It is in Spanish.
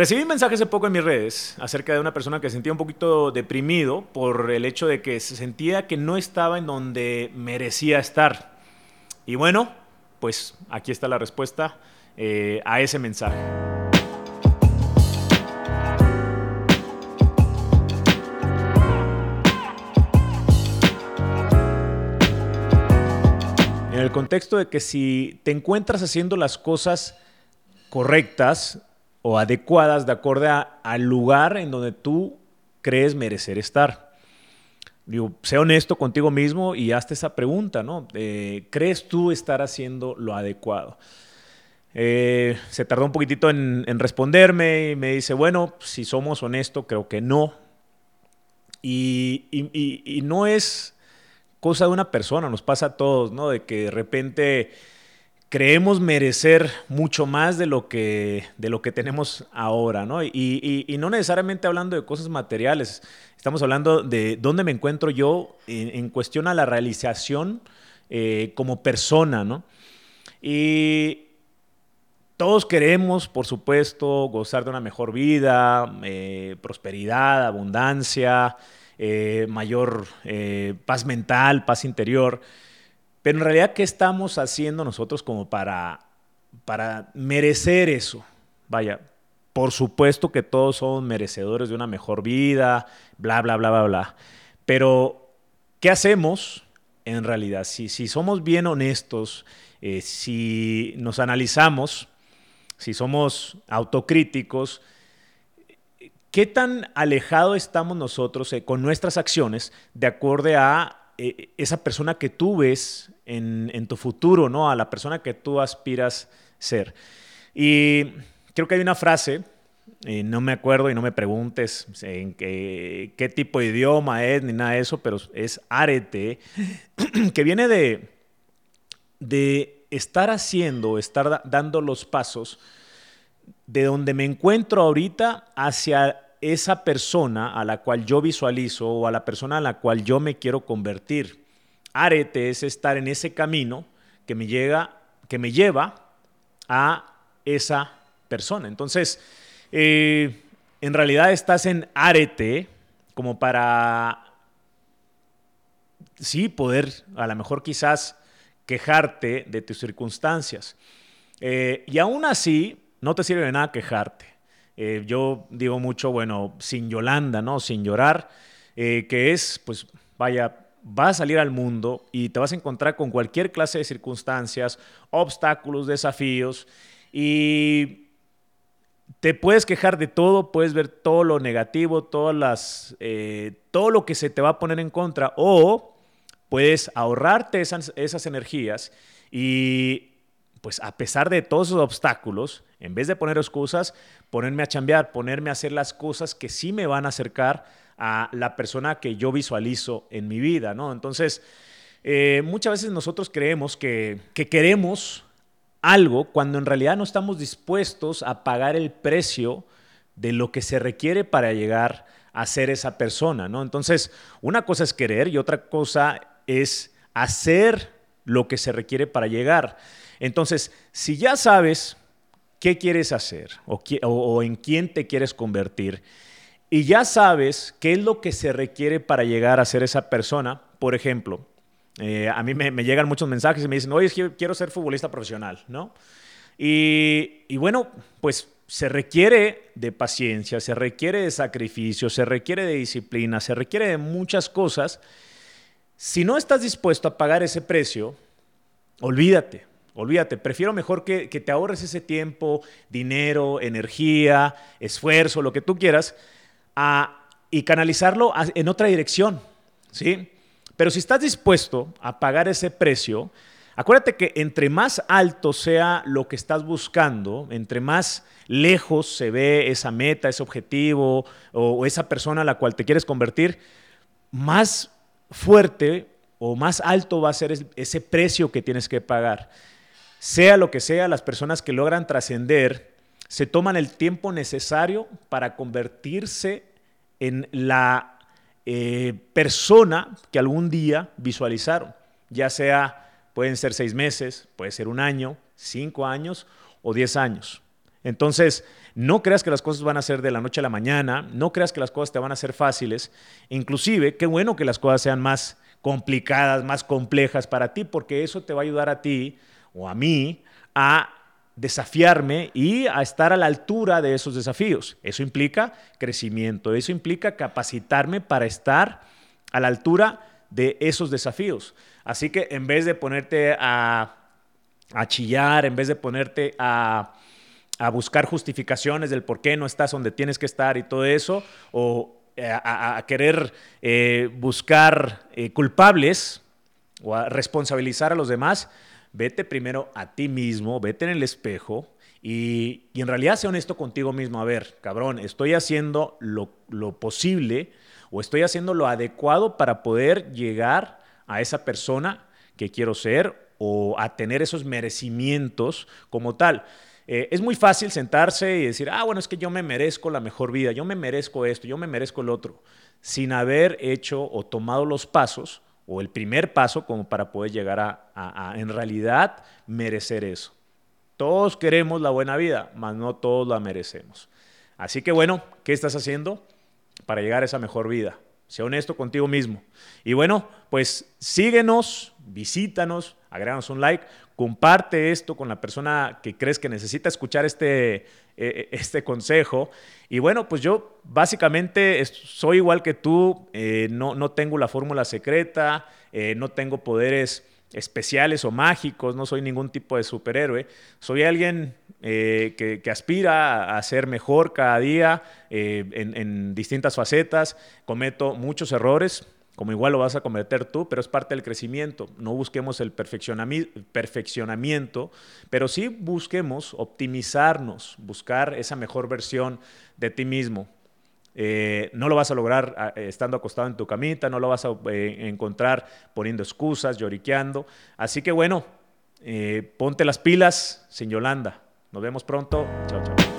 Recibí un mensaje hace poco en mis redes acerca de una persona que se sentía un poquito deprimido por el hecho de que se sentía que no estaba en donde merecía estar. Y bueno, pues aquí está la respuesta eh, a ese mensaje. En el contexto de que si te encuentras haciendo las cosas correctas, o adecuadas de acuerdo al lugar en donde tú crees merecer estar. Digo, sé honesto contigo mismo y hazte esa pregunta, ¿no? Eh, ¿Crees tú estar haciendo lo adecuado? Eh, se tardó un poquitito en, responderme y me dice, bueno, si somos honestos, creo que no. Y, y, no es cosa de una persona, nos pasa a todos, ¿no? De que de repente creemos merecer mucho más de lo que, de lo que tenemos ahora, ¿no? Y, no necesariamente hablando de cosas materiales, estamos hablando de dónde me encuentro yo en, cuestión a la realización eh, como persona, ¿no? Y todos queremos, por supuesto, gozar de una mejor vida, eh, prosperidad, abundancia, eh, mayor paz mental, paz interior. Pero en realidad, ¿qué estamos haciendo nosotros como para, para merecer eso? Vaya, por supuesto que todos somos merecedores de una mejor vida, bla, bla, bla, bla, bla. Pero, ¿qué hacemos en realidad? Si, si somos bien honestos, eh, si nos analizamos, si somos autocríticos, ¿qué tan alejado estamos nosotros eh, con nuestras acciones de acuerdo a eh, esa persona que tú ves en, tu futuro, ¿no? A la persona que tú aspiras ser. Y creo que hay una frase, no me acuerdo y no me preguntes en qué, qué, tipo de idioma es ni nada de eso, pero es arete, que viene de, de estar haciendo, estar dando los pasos de donde me encuentro ahorita hacia esa persona a la cual yo visualizo o a la persona a la cual yo me quiero convertir. Arete es estar en ese camino que me, llega, que me lleva a esa persona. Entonces, eh, en realidad estás en arete como para, sí, poder a lo mejor quizás quejarte de tus circunstancias. Eh, y aún así, no te sirve de nada quejarte. Eh, yo digo mucho, bueno, sin Yolanda, ¿no? Sin llorar, eh, que es, pues, vaya, vas a salir al mundo y te vas a encontrar con cualquier clase de circunstancias, obstáculos, desafíos, y te puedes quejar de todo, puedes ver todo lo negativo, todas las, eh, todo lo que se te va a poner en contra, o puedes ahorrarte esas, esas energías y pues a pesar de todos esos obstáculos, en vez de poner excusas, ponerme a chambear, ponerme a hacer las cosas que sí me van a acercar a la persona que yo visualizo en mi vida, ¿no? Entonces, eh, muchas veces nosotros creemos que, que queremos algo cuando en realidad no estamos dispuestos a pagar el precio de lo que se requiere para llegar a ser esa persona, ¿no? Entonces, una cosa es querer y otra cosa es hacer lo que se requiere para llegar. Entonces, si ya sabes qué quieres hacer o, en quién te quieres convertir, y ya sabes qué es lo que se requiere para llegar a ser esa persona, por ejemplo, eh, a mí me, llegan muchos mensajes y me dicen, oye, quiero ser futbolista profesional, ¿no? Y, y, bueno, pues se requiere de paciencia, se requiere de sacrificio, se requiere de disciplina, se requiere de muchas cosas. Si no estás dispuesto a pagar ese precio, olvídate, Olvídate, prefiero mejor que, te ahorres ese tiempo, dinero, energía, esfuerzo, lo que tú quieras, y canalizarlo en otra dirección, ¿sí? Pero si estás dispuesto a pagar ese precio, acuérdate que entre más alto sea lo que estás buscando, entre más lejos se ve esa meta, ese objetivo o, esa persona a la cual te quieres convertir, más fuerte o más alto va a ser ese precio que tienes que pagar. Sea lo que sea, las personas que logran trascender se toman el tiempo necesario para convertirse en la eh, persona que algún día visualizaron, ya sea, pueden ser seis meses, puede ser un año, cinco años o diez años. Entonces, No creas que las cosas van a ser de la noche a la mañana, no creas que las cosas te van a ser fáciles. Inclusive, qué bueno que las cosas sean más complicadas, más complejas para ti, porque eso te va a ayudar a ti o a mí a desafiarme y a estar a la altura de esos desafíos. Eso implica crecimiento, eso implica capacitarme para estar a la altura de esos desafíos. Así que en vez de ponerte a, chillar, en vez de ponerte a, buscar justificaciones del por qué no estás donde tienes que estar y todo eso, o eh, a, querer eh, buscar eh, culpables o a responsabilizar a los demás, vete primero a ti mismo, vete en el espejo y, en realidad sea honesto contigo mismo. A ver, cabrón, estoy haciendo lo, lo posible o estoy haciendo lo adecuado para poder llegar a esa persona que quiero ser o a tener esos merecimientos como tal. Eh, es muy fácil sentarse y decir, ah, bueno, es que yo me merezco la mejor vida, yo me merezco esto, yo me merezco el otro, sin haber hecho o tomado los pasos o el primer paso como para poder llegar a, en realidad merecer eso. Todos queremos la buena vida, mas no todos la merecemos. Así que bueno, ¿qué estás haciendo para llegar a esa mejor vida? Sea honesto contigo mismo. Y bueno, pues síguenos, visítanos, agréganos un like, comparte esto con la persona que crees que necesita escuchar este, e, e, este consejo. Y bueno, pues yo básicamente soy igual que tú, eh, no, no, tengo la fórmula secreta, eh, no tengo poderes especiales o mágicos, no soy ningún tipo de superhéroe, soy alguien eh, que, aspira a ser mejor cada día en, en distintas facetas, cometo muchos errores, como igual lo vas a cometer tú, pero es parte del crecimiento. No busquemos el perfeccionamiento, pero sí busquemos optimizarnos, buscar esa mejor versión de ti mismo. Eh, no lo vas a lograr ah, estando acostado en tu camita, no lo vas a eh, encontrar poniendo excusas, lloriqueando. Así que bueno, eh, ponte las pilas, sin Yolanda. Nos vemos pronto. Chao, chao.